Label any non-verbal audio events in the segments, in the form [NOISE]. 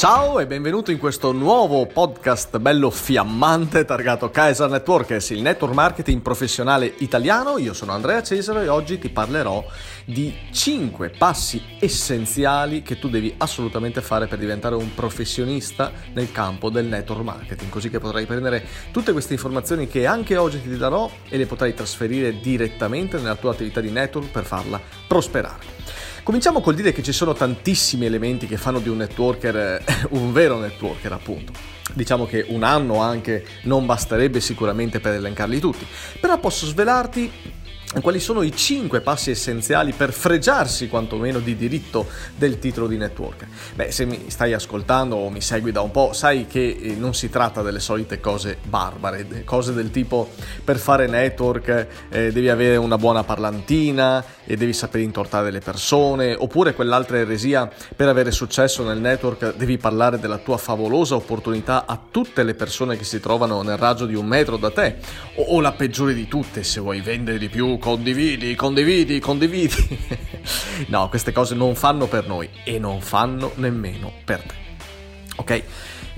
Ciao e benvenuto in questo nuovo podcast bello fiammante targato Kaiser Networkers, il network marketing professionale italiano. Io sono Andrea Cesaro e oggi ti parlerò di 5 passi essenziali che tu devi assolutamente fare per diventare un professionista nel campo del network marketing, così che potrai prendere tutte queste informazioni che anche oggi ti darò e le potrai trasferire direttamente nella tua attività di network per farla prosperare. Cominciamo col dire che ci sono tantissimi elementi che fanno di un networker eh, un vero networker, appunto. Diciamo che un anno anche non basterebbe sicuramente per elencarli tutti, però posso svelarti quali sono i cinque passi essenziali per fregiarsi quantomeno di diritto del titolo di network? Beh, se mi stai ascoltando o mi segui da un po', sai che eh, non si tratta delle solite cose barbare, cose del tipo per fare network eh, devi avere una buona parlantina e devi sapere intortare le persone, oppure quell'altra eresia per avere successo nel network devi parlare della tua favolosa opportunità a tutte le persone che si trovano nel raggio di un metro da te, o, o la peggiore di tutte, se vuoi vendere di più condividi, condividi, condividi. [LAUGHS] no, queste cose non fanno per noi e non fanno nemmeno per te. Ok?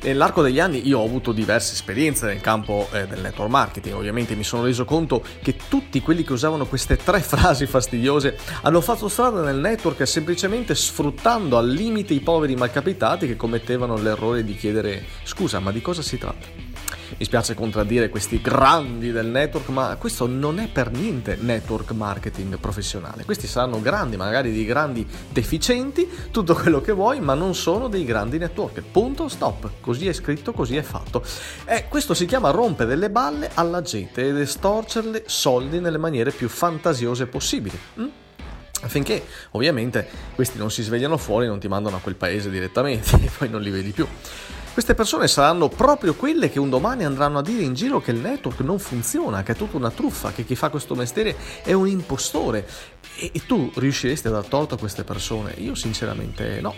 Nell'arco degli anni io ho avuto diverse esperienze nel campo eh, del network marketing, ovviamente mi sono reso conto che tutti quelli che usavano queste tre [LAUGHS] frasi fastidiose hanno fatto strada nel network semplicemente sfruttando al limite i poveri malcapitati che commettevano l'errore di chiedere scusa, ma di cosa si tratta? Mi spiace contraddire questi grandi del network, ma questo non è per niente network marketing professionale. Questi saranno grandi, magari dei grandi deficienti, tutto quello che vuoi, ma non sono dei grandi network. Punto, stop. Così è scritto, così è fatto. E questo si chiama rompere le balle alla gente ed estorcerle soldi nelle maniere più fantasiose possibili. Mm? Affinché ovviamente questi non si svegliano fuori non ti mandano a quel paese direttamente e [LAUGHS] poi non li vedi più. Queste persone saranno proprio quelle che un domani andranno a dire in giro che il network non funziona, che è tutta una truffa, che chi fa questo mestiere è un impostore. E, e tu riusciresti a dar torto a queste persone? Io sinceramente no.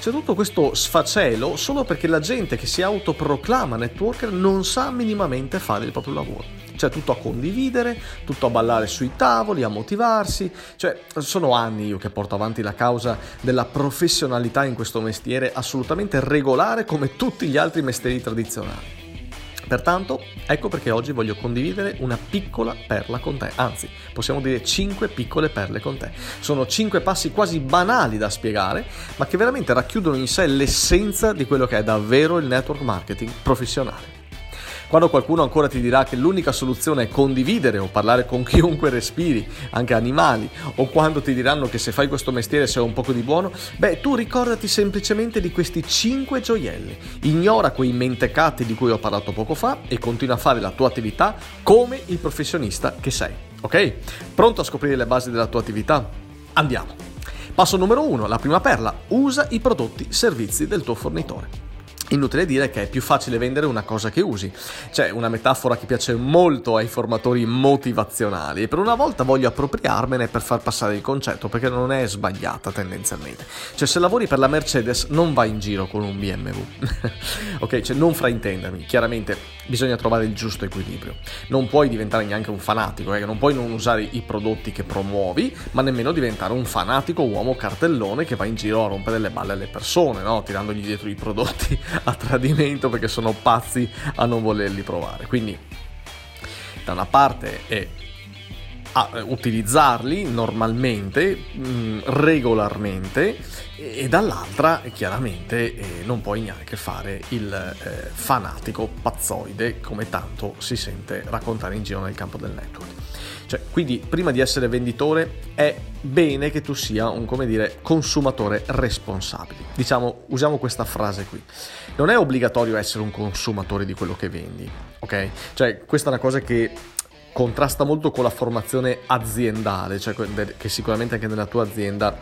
C'è tutto questo sfacelo solo perché la gente che si autoproclama networker non sa minimamente fare il proprio lavoro cioè tutto a condividere, tutto a ballare sui tavoli, a motivarsi, cioè sono anni io che porto avanti la causa della professionalità in questo mestiere assolutamente regolare come tutti gli altri mestieri tradizionali. Pertanto, ecco perché oggi voglio condividere una piccola perla con te, anzi, possiamo dire 5 piccole perle con te. Sono 5 passi quasi banali da spiegare, ma che veramente racchiudono in sé l'essenza di quello che è davvero il network marketing professionale. Quando qualcuno ancora ti dirà che l'unica soluzione è condividere o parlare con [LAUGHS] chiunque respiri, anche animali, o quando ti diranno che se fai questo mestiere sei un poco di buono, beh, tu ricordati semplicemente di questi 5 gioielli. Ignora quei mentecatti di cui ho parlato poco fa e continua a fare la tua attività come il professionista che sei. Ok? Pronto a scoprire le basi della tua attività? Andiamo. Passo numero 1, la prima perla, usa i prodotti servizi del tuo fornitore. Inutile dire che è più facile vendere una cosa che usi. C'è una metafora che piace molto ai formatori motivazionali e per una volta voglio appropriarmene per far passare il concetto perché non è sbagliata tendenzialmente. Cioè se lavori per la Mercedes non vai in giro con un BMW. [LAUGHS] ok, cioè non fraintendermi, chiaramente bisogna trovare il giusto equilibrio. Non puoi diventare neanche un fanatico, eh? non puoi non usare i prodotti che promuovi, ma nemmeno diventare un fanatico uomo cartellone che va in giro a rompere le balle alle persone, no? tirandogli dietro i prodotti [LAUGHS] a tradimento perché sono pazzi a non volerli provare. Quindi da una parte è a utilizzarli normalmente, mm, regolarmente e, dall'altra chiaramente eh, non puoi neanche fare il eh, fanatico pazzoide come tanto si sente raccontare in giro nel campo del network. Cioè, quindi prima di essere venditore è bene che tu sia un dire consumatore responsabile. Diciamo, usiamo questa frase qui. Non è obbligatorio essere un consumatore di quello che vendi, ok? Cioè, questa è una cosa che contrasta molto con la formazione aziendale, cioè che sicuramente anche nella tua azienda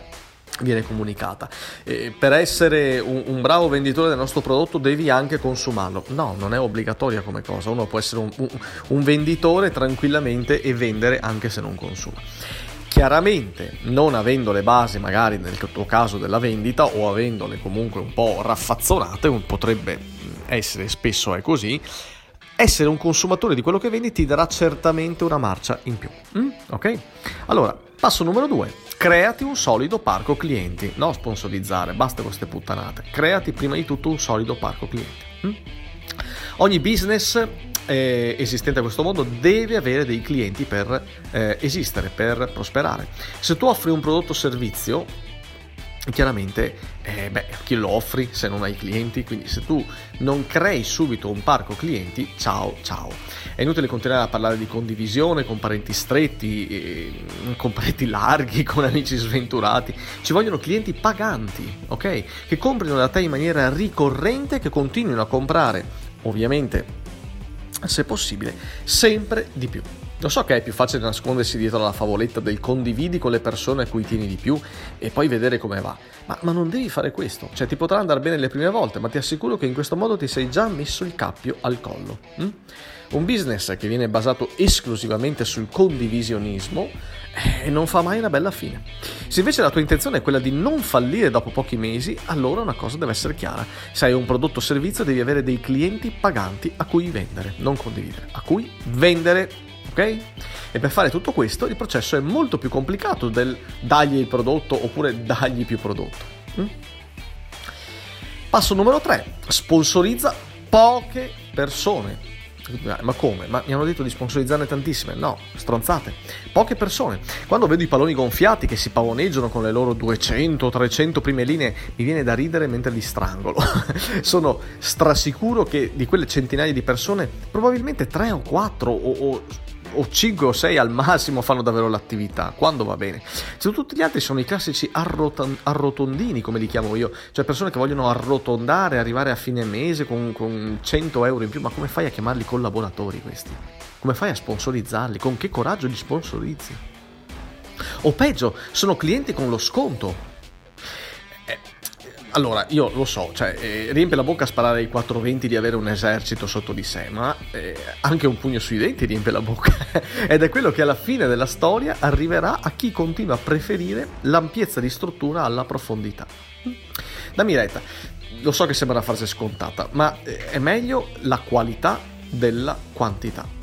viene comunicata. E per essere un, un, bravo venditore del nostro prodotto devi anche consumarlo. No, non è obbligatoria come cosa. Uno può essere un, un, un venditore tranquillamente e vendere anche se non consuma. Chiaramente, non avendo le basi, magari nel tuo caso della vendita, o avendole comunque un po' raffazzonate, potrebbe essere spesso è così, essere un consumatore di quello che vendi ti darà certamente una marcia in più. Mm? Ok? Allora, Passo numero 2. Creati un solido parco clienti, no sponsorizzare, basta queste puttanate. Creati prima di tutto un solido parco clienti. Hm? Ogni business eh, esistente a questo modo deve avere dei clienti per eh, esistere, per prosperare. Se tu offri un prodotto o servizio, chiaramente eh, beh, chi lo offri se non hai clienti? Quindi se tu non crei subito un parco clienti ciao ciao. È inutile continuare a parlare di condivisione con parenti stretti eh, con parenti larghi [LAUGHS] con amici sventurati. Ci vogliono clienti paganti ok? Che comprino da te in maniera ricorrente che continuino a comprare ovviamente se possibile sempre di più lo so che è più facile nascondersi dietro alla favoletta del condividi con le persone a cui tieni di più e poi vedere come va, ma, ma, non devi fare questo. Cioè ti potrà andare bene le prime volte, ma ti assicuro che in questo modo ti sei già messo il cappio al collo. Hm? Un business che viene basato esclusivamente sul condivisionismo eh, non fa mai una bella fine. Se invece la tua intenzione è quella di non fallire dopo pochi mesi, allora una cosa deve essere chiara. Se hai un prodotto o servizio devi avere dei clienti paganti a cui vendere, non condividere, a cui vendere ok? E per fare tutto questo il processo è molto più complicato del dargli il prodotto oppure dargli più prodotto. Mm? Passo numero 3, sponsorizza poche persone. Ma come? Ma mi hanno detto di sponsorizzarne tantissime. No, stronzate. Poche persone. Quando vedo i palloni gonfiati che si pavoneggiano con le loro 200-300 prime linee, mi viene da ridere mentre li strangolo. [LAUGHS] Sono strasicuro che di quelle centinaia di persone, probabilmente 3 o 4 o, o o 5 o 6 al massimo fanno davvero l'attività, quando va bene. Se tutti gli altri sono i classici arroton- arrotondini, come li chiamo io, cioè persone che vogliono arrotondare, arrivare a fine mese con, con 100 euro in più, ma come fai a chiamarli collaboratori questi? Come fai a sponsorizzarli? Con che coraggio li sponsorizzi? O peggio, sono clienti con lo sconto. Allora, io lo so, cioè, eh, riempie la bocca a sparare ai 420 di avere un esercito sotto di sé, ma eh, anche un pugno sui denti riempie la bocca. [LAUGHS] Ed è quello che alla fine della storia arriverà a chi continua a preferire l'ampiezza di struttura alla profondità. Dammi retta, lo so che sembra una frase scontata, ma eh, è meglio la qualità della quantità.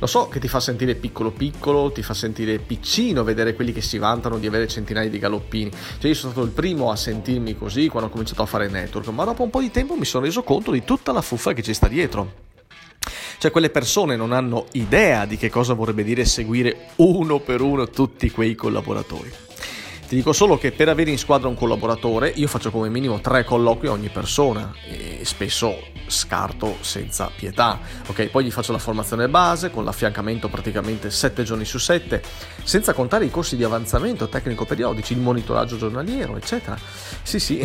Lo so che ti fa sentire piccolo piccolo, ti fa sentire piccino vedere quelli che si vantano di avere centinaia di galoppini. Cioè io sono stato il primo a sentirmi così quando ho cominciato a fare network, ma dopo un po' di tempo mi sono reso conto di tutta la fuffa che ci sta dietro. Cioè quelle persone non hanno idea di che cosa vorrebbe dire seguire uno per uno tutti quei collaboratori. Ti dico solo che per avere in squadra un collaboratore io faccio come minimo tre colloqui a ogni persona e spesso scarto senza pietà. Ok, poi gli faccio la formazione base con l'affiancamento praticamente 7 giorni su 7, senza contare i corsi di avanzamento tecnico periodici, il monitoraggio giornaliero, eccetera. Sì, sì,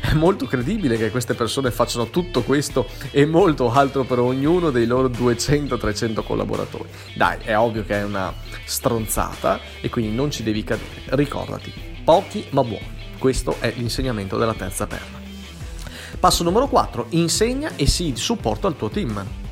è molto credibile che queste persone facciano tutto questo e molto altro per ognuno dei loro 200-300 collaboratori. Dai, è ovvio che è una stronzata e quindi non ci devi cadere. Ricordati, pochi ma buoni. Questo è l'insegnamento della terza perla. Passo numero 4, insegna e sii di supporto al tuo team.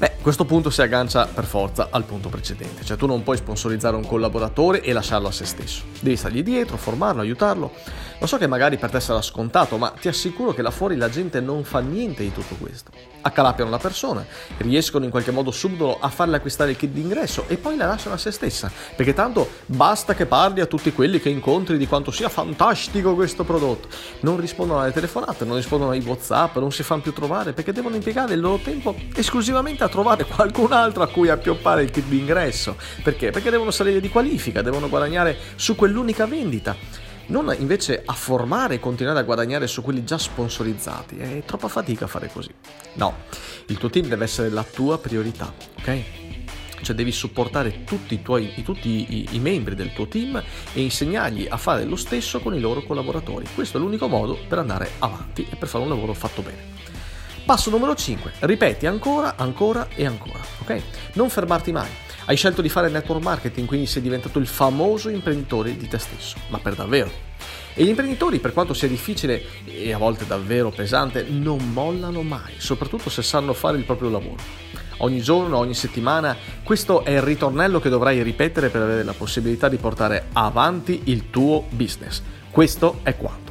Beh, questo punto si aggancia per forza al punto precedente, cioè tu non puoi sponsorizzare un collaboratore e lasciarlo a se stesso. Devi stargli dietro, formarlo, aiutarlo. Lo so che magari per te sarà scontato, ma ti assicuro che là fuori la gente non fa niente di tutto questo accalappiano la persona, riescono in qualche modo subdolo a farle acquistare il kit d'ingresso e poi la lasciano a se stessa, perché tanto basta che parli a tutti quelli che incontri di quanto sia fantastico questo prodotto. Non rispondono alle telefonate, non rispondono ai WhatsApp, non si fanno più trovare perché devono impiegare il loro tempo esclusivamente a trovare qualcun altro a cui appioppare il kit d'ingresso. Perché? Perché devono salire di qualifica, devono guadagnare su quell'unica vendita non invece a formare e continuare a guadagnare su quelli già sponsorizzati. È troppa fatica fare così. No, il tuo team deve essere la tua priorità, ok? Cioè devi supportare tutti, i, tuoi, tutti i, i, membri del tuo team e insegnargli a fare lo stesso con i loro collaboratori. Questo è l'unico modo per andare avanti e per fare un lavoro fatto bene. Passo numero 5. Ripeti ancora, ancora e ancora, ok? Non fermarti mai. Hai scelto di fare network marketing, quindi sei diventato il famoso imprenditore di te stesso, ma per davvero. E gli imprenditori, per quanto sia difficile e a volte davvero pesante, non mollano mai, soprattutto se sanno fare il proprio lavoro. Ogni giorno, ogni settimana, questo è il ritornello che dovrai ripetere per avere la possibilità di portare avanti il tuo business. Questo è quanto.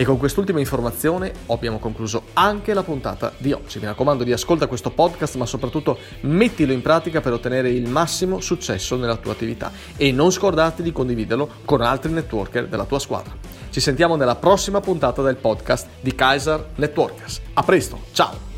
E con quest'ultima informazione abbiamo concluso anche la puntata di oggi. Mi raccomando di ascolta questo podcast, ma soprattutto mettilo in pratica per ottenere il massimo successo nella tua attività e non scordarti di condividerlo con altri networker della tua squadra. Ci sentiamo nella prossima puntata del podcast di Kaiser Networkers. A presto, ciao!